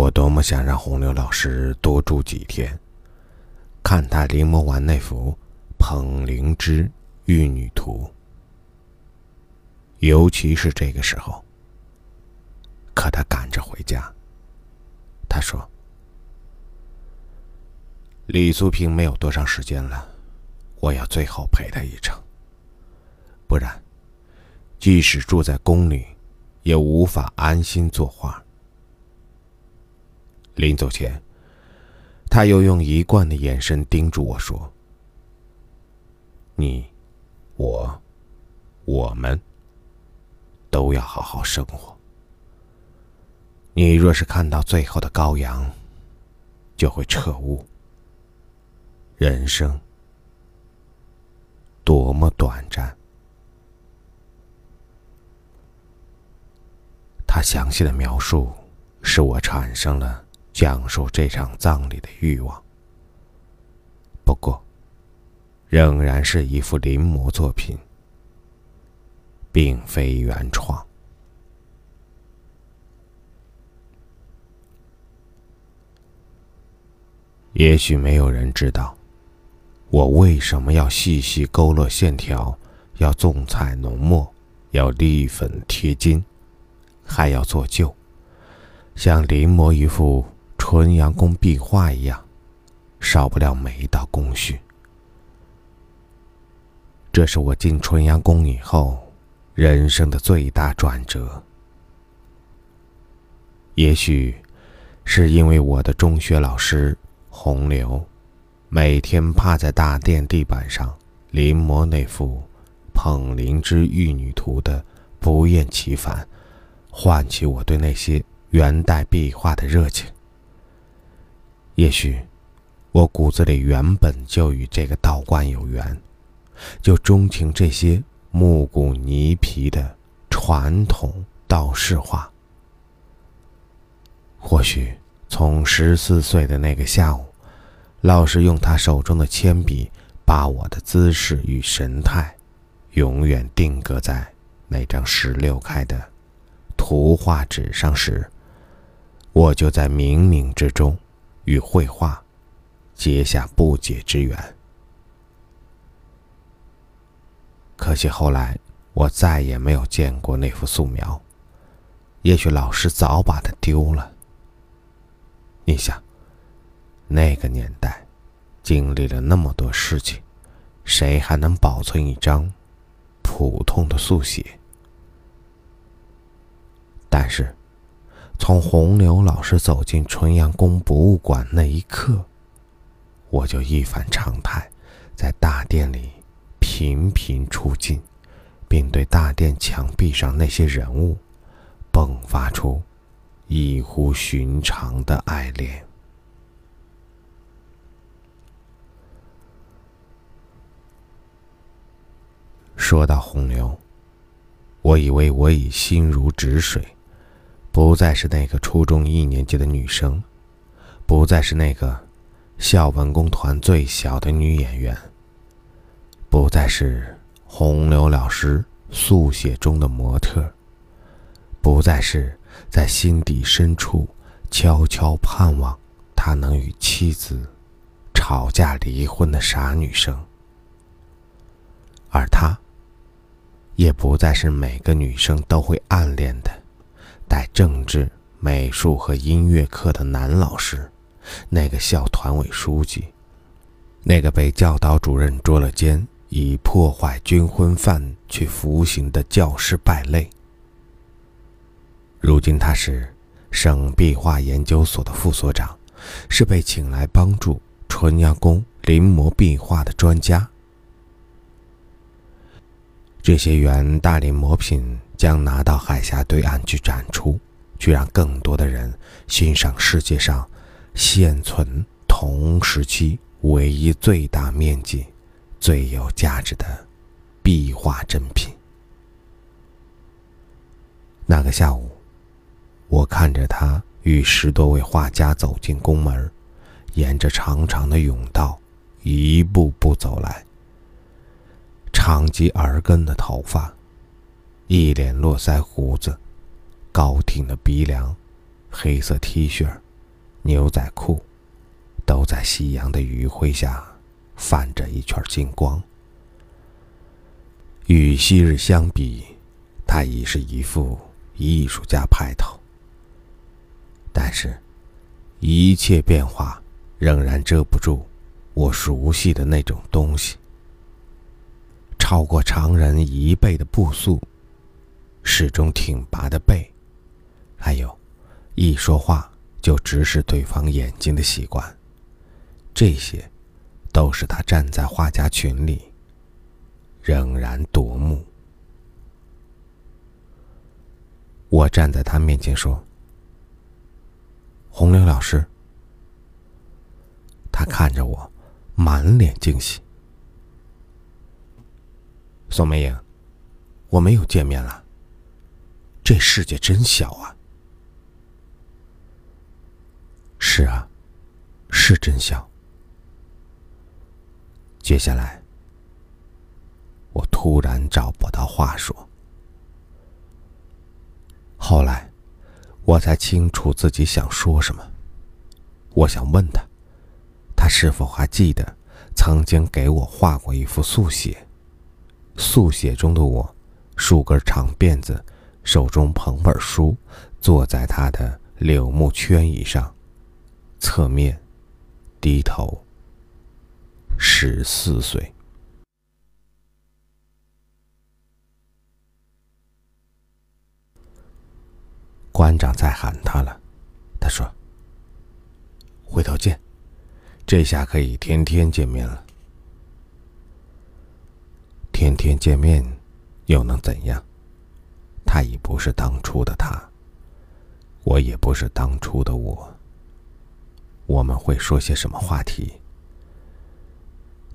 我多么想让洪流老师多住几天，看他临摹完那幅《捧灵芝玉女图》，尤其是这个时候。可他赶着回家。他说：“李素萍没有多长时间了，我要最后陪她一程。不然，即使住在宫里，也无法安心作画。”临走前，他又用一贯的眼神叮嘱我说：“你、我、我们都要好好生活。你若是看到最后的羔羊，就会彻悟，人生多么短暂。”他详细的描述，使我产生了。讲述这场葬礼的欲望，不过，仍然是一幅临摹作品，并非原创。也许没有人知道，我为什么要细细勾勒线条，要重彩浓墨，要立粉贴金，还要做旧，像临摹一幅。纯阳宫壁画一样，少不了每一道工序。这是我进纯阳宫以后人生的最大转折。也许是因为我的中学老师洪流，每天趴在大殿地板上临摹那幅《捧灵芝玉女图》的不厌其烦，唤起我对那些元代壁画的热情。也许，我骨子里原本就与这个道观有缘，就钟情这些木骨泥皮的传统道士画。或许从十四岁的那个下午，老师用他手中的铅笔，把我的姿势与神态，永远定格在那张十六开的图画纸上时，我就在冥冥之中。与绘画结下不解之缘。可惜后来我再也没有见过那幅素描，也许老师早把它丢了。你想，那个年代经历了那么多事情，谁还能保存一张普通的速写？但是。从洪流老师走进纯阳宫博物馆那一刻，我就一反常态，在大殿里频频出镜，并对大殿墙壁上那些人物迸发出异乎寻常的爱恋。说到洪流，我以为我已心如止水。不再是那个初中一年级的女生，不再是那个校文工团最小的女演员，不再是洪流老师速写中的模特，不再是在心底深处悄悄盼望他能与妻子吵架离婚的傻女生，而他，也不再是每个女生都会暗恋的。带政治、美术和音乐课的男老师，那个校团委书记，那个被教导主任捉了奸，以破坏军婚犯去服刑的教师败类。如今他是省壁画研究所的副所长，是被请来帮助纯阳宫临摹壁画的专家。这些元大临摹品。将拿到海峡对岸去展出，去让更多的人欣赏世界上现存同时期唯一最大面积、最有价值的壁画珍品。那个下午，我看着他与十多位画家走进宫门，沿着长长的甬道一步步走来，长及耳根的头发。一脸络腮胡子，高挺的鼻梁，黑色 T 恤，牛仔裤，都在夕阳的余晖下泛着一圈金光。与昔日相比，他已是一副艺术家派头。但是，一切变化仍然遮不住我熟悉的那种东西。超过常人一倍的步速，始终挺拔的背，还有，一说话就直视对方眼睛的习惯，这些，都是他站在画家群里，仍然夺目。我站在他面前说：“洪流老师。”他看着我，满脸惊喜。宋美影，我们又见面了。这世界真小啊！是啊，是真小。接下来，我突然找不到话说。后来，我才清楚自己想说什么。我想问他，他是否还记得曾经给我画过一幅速写？速写中的我，梳根长辫子，手中捧本书，坐在他的柳木圈椅上，侧面，低头。十四岁。馆长在喊他了，他说：“回头见，这下可以天天见面了。”天天见面，又能怎样？他已不是当初的他，我也不是当初的我。我们会说些什么话题？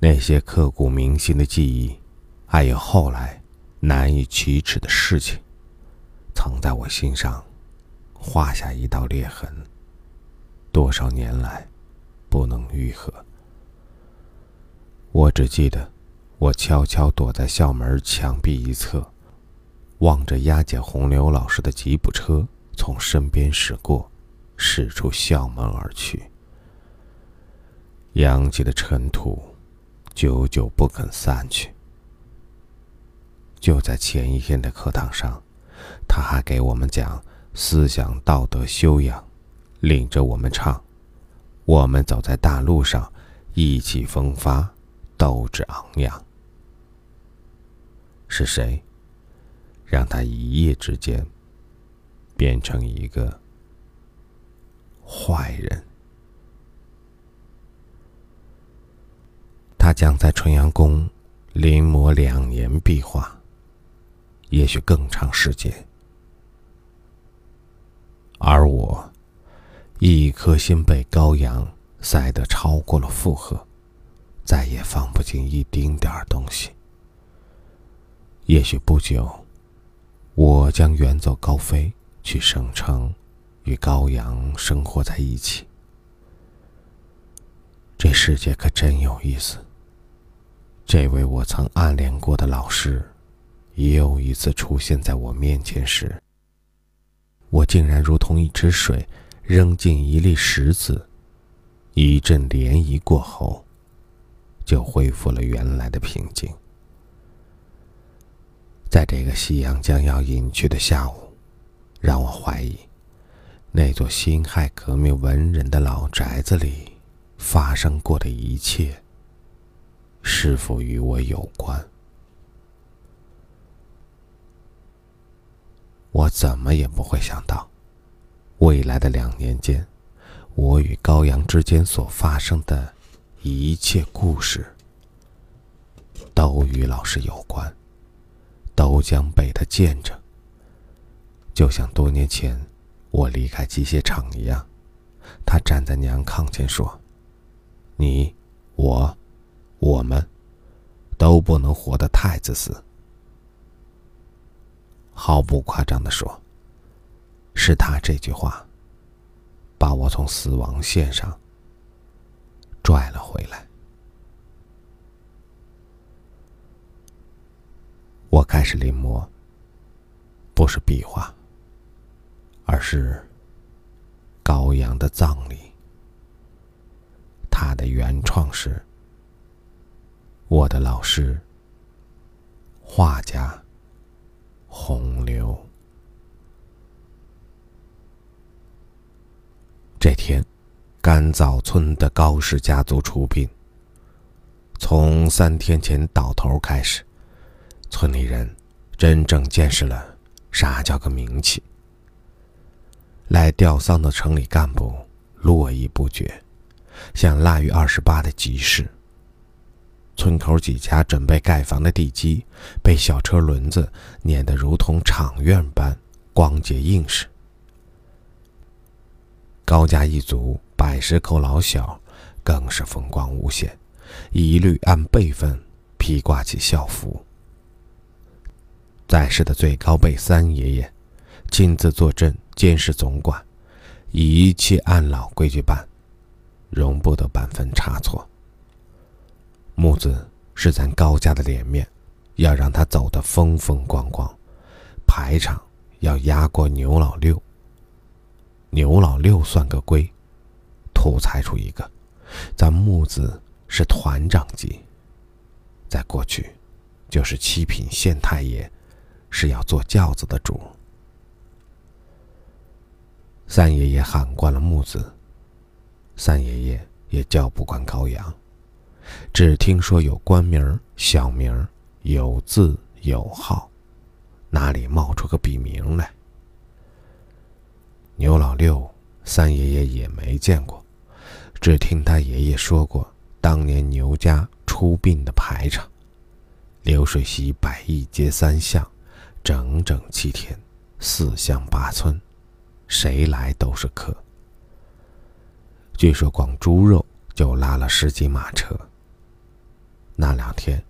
那些刻骨铭心的记忆，还有后来难以启齿的事情，曾在我心上画下一道裂痕。多少年来，不能愈合。我只记得。我悄悄躲在校门墙壁一侧，望着押解洪流老师的吉普车从身边驶过，驶出校门而去。扬起的尘土，久久不肯散去。就在前一天的课堂上，他还给我们讲思想道德修养，领着我们唱：“我们走在大路上，意气风发。”斗志昂扬，是谁让他一夜之间变成一个坏人？他将在纯阳宫临摹两年壁画，也许更长时间。而我，一颗心被高阳塞得超过了负荷。再也放不进一丁点儿东西。也许不久，我将远走高飞，去省城，与高阳生活在一起。这世界可真有意思。这位我曾暗恋过的老师，又一次出现在我面前时，我竟然如同一池水扔进一粒石子，一阵涟漪过后。就恢复了原来的平静。在这个夕阳将要隐去的下午，让我怀疑，那座辛亥革命文人的老宅子里发生过的一切，是否与我有关？我怎么也不会想到，未来的两年间，我与高阳之间所发生的。一切故事都与老师有关，都将被他见证。就像多年前我离开机械厂一样，他站在娘炕前说：“你、我、我们，都不能活得太自私。”毫不夸张的说，是他这句话，把我从死亡线上。拽了回来。我开始临摹，不是壁画，而是高阳的葬礼。他的原创是我的老师，画家洪流。这天，甘枣村的高氏家族出殡。从三天前倒头开始，村里人真正见识了啥叫个名气。来吊丧的城里干部络绎不绝，像腊月二十八的集市。村口几家准备盖房的地基，被小车轮子碾得如同场院般光洁硬实。高家一族百十口老小，更是风光无限，一律按辈分披挂起校服。在世的最高辈三爷爷亲自坐镇，监视总管，一切按老规矩办，容不得半分差错。木子是咱高家的脸面，要让他走得风风光光，排场要压过牛老六。牛老六算个龟，土财出一个，咱木子是团长级。在过去，就是七品县太爷，是要坐轿子的主。三爷爷喊惯了木子，三爷爷也叫不惯高阳，只听说有官名、小名，有字有号，哪里冒出个笔名来？牛老六，三爷爷也没见过，只听他爷爷说过，当年牛家出殡的排场，流水席百亿街三巷，整整七天，四乡八村，谁来都是客。据说光猪肉就拉了十几马车。那两天，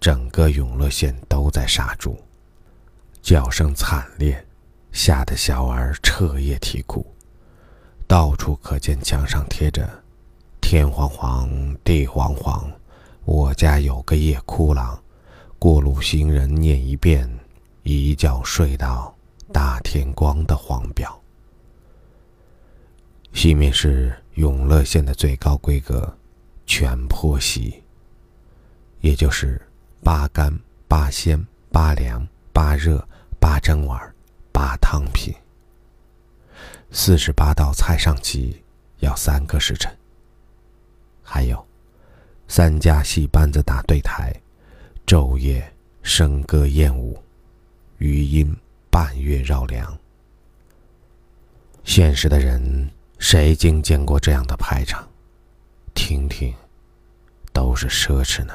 整个永乐县都在杀猪，叫声惨烈。吓得小儿彻夜啼哭，到处可见墙上贴着“天黄黄，地黄黄，我家有个夜哭郎，过路行人念一遍，一觉睡到大天光”的黄表。西面是永乐县的最高规格全坡席，也就是八干、八鲜、八凉、八热、八蒸碗。八汤品，四十八道菜上齐，要三个时辰。还有三家戏班子打对台，昼夜笙歌燕舞，余音半月绕梁。现实的人谁经见过这样的排场？听听，都是奢侈呢。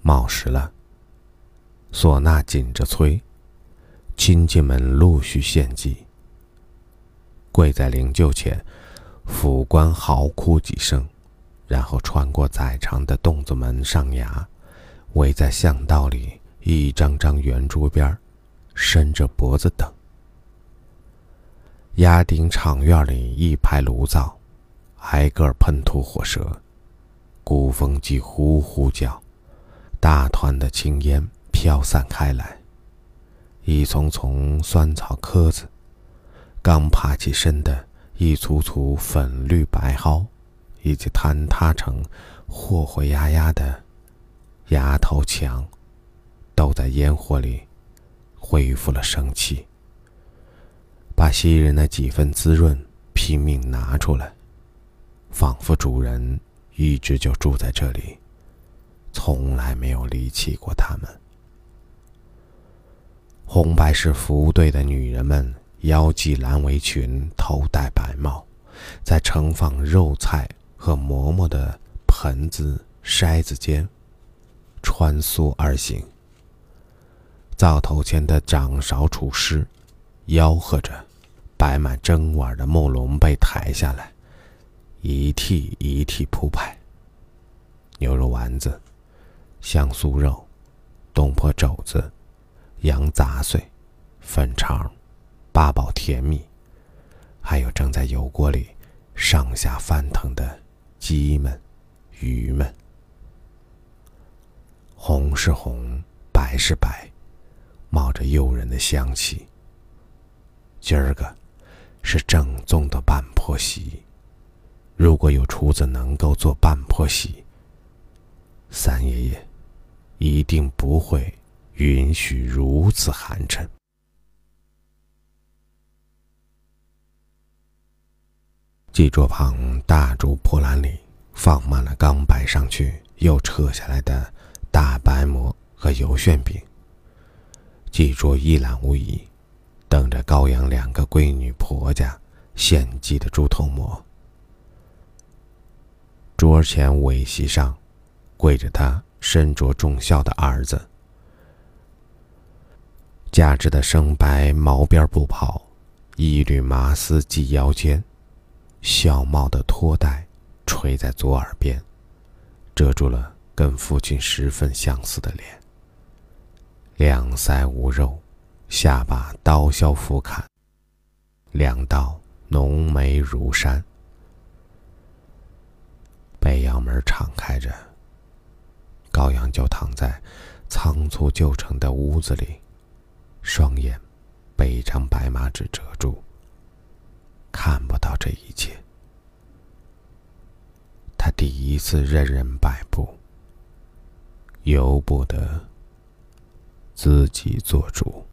卯时了。唢呐紧着催，亲戚们陆续献祭。跪在灵柩前，府官嚎哭几声，然后穿过窄长的洞子门上衙，围在巷道里一张张圆桌边，伸着脖子等。压顶场院里一排炉灶，挨个喷吐火舌，鼓风机呼呼叫，大团的青烟。飘散开来，一丛丛酸草棵子，刚爬起身的一簇簇粉绿白蒿，以及坍塌成霍霍压压的崖头墙，都在烟火里恢复了生气，把昔日那几分滋润拼命拿出来，仿佛主人一直就住在这里，从来没有离弃过他们。红白式服务队的女人们腰系蓝围裙，头戴白帽，在盛放肉菜和馍馍的盆子、筛子间穿梭而行。灶头前的掌勺厨师吆喝着，摆满蒸碗的木笼被抬下来，一屉一屉铺排。牛肉丸子、香酥肉、东坡肘子。羊杂碎、粉肠、八宝甜米，还有正在油锅里上下翻腾的鸡们、鱼们。红是红，白是白，冒着诱人的香气。今儿个，是正宗的半坡席。如果有厨子能够做半坡席，三爷爷一定不会允许如此寒碜。祭桌旁大竹破烂里放满了刚摆上去又撤下来的大白馍和油旋饼。祭桌一览无遗，等着高阳两个闺女婆家献祭的猪头馍。桌前尾席上，跪着他身着重孝的儿子，价值的生白毛边布袍，一缕麻丝系腰间。孝帽的托带垂在左耳边，遮住了跟父亲十分相似的脸。两腮无肉，下巴刀削斧砍，两道浓眉如山。北阳门敞开着，高阳就躺在仓促就成的屋子里，双眼被一张白马纸遮住。看不到这一切，他第一次任人摆布，由不得自己做主。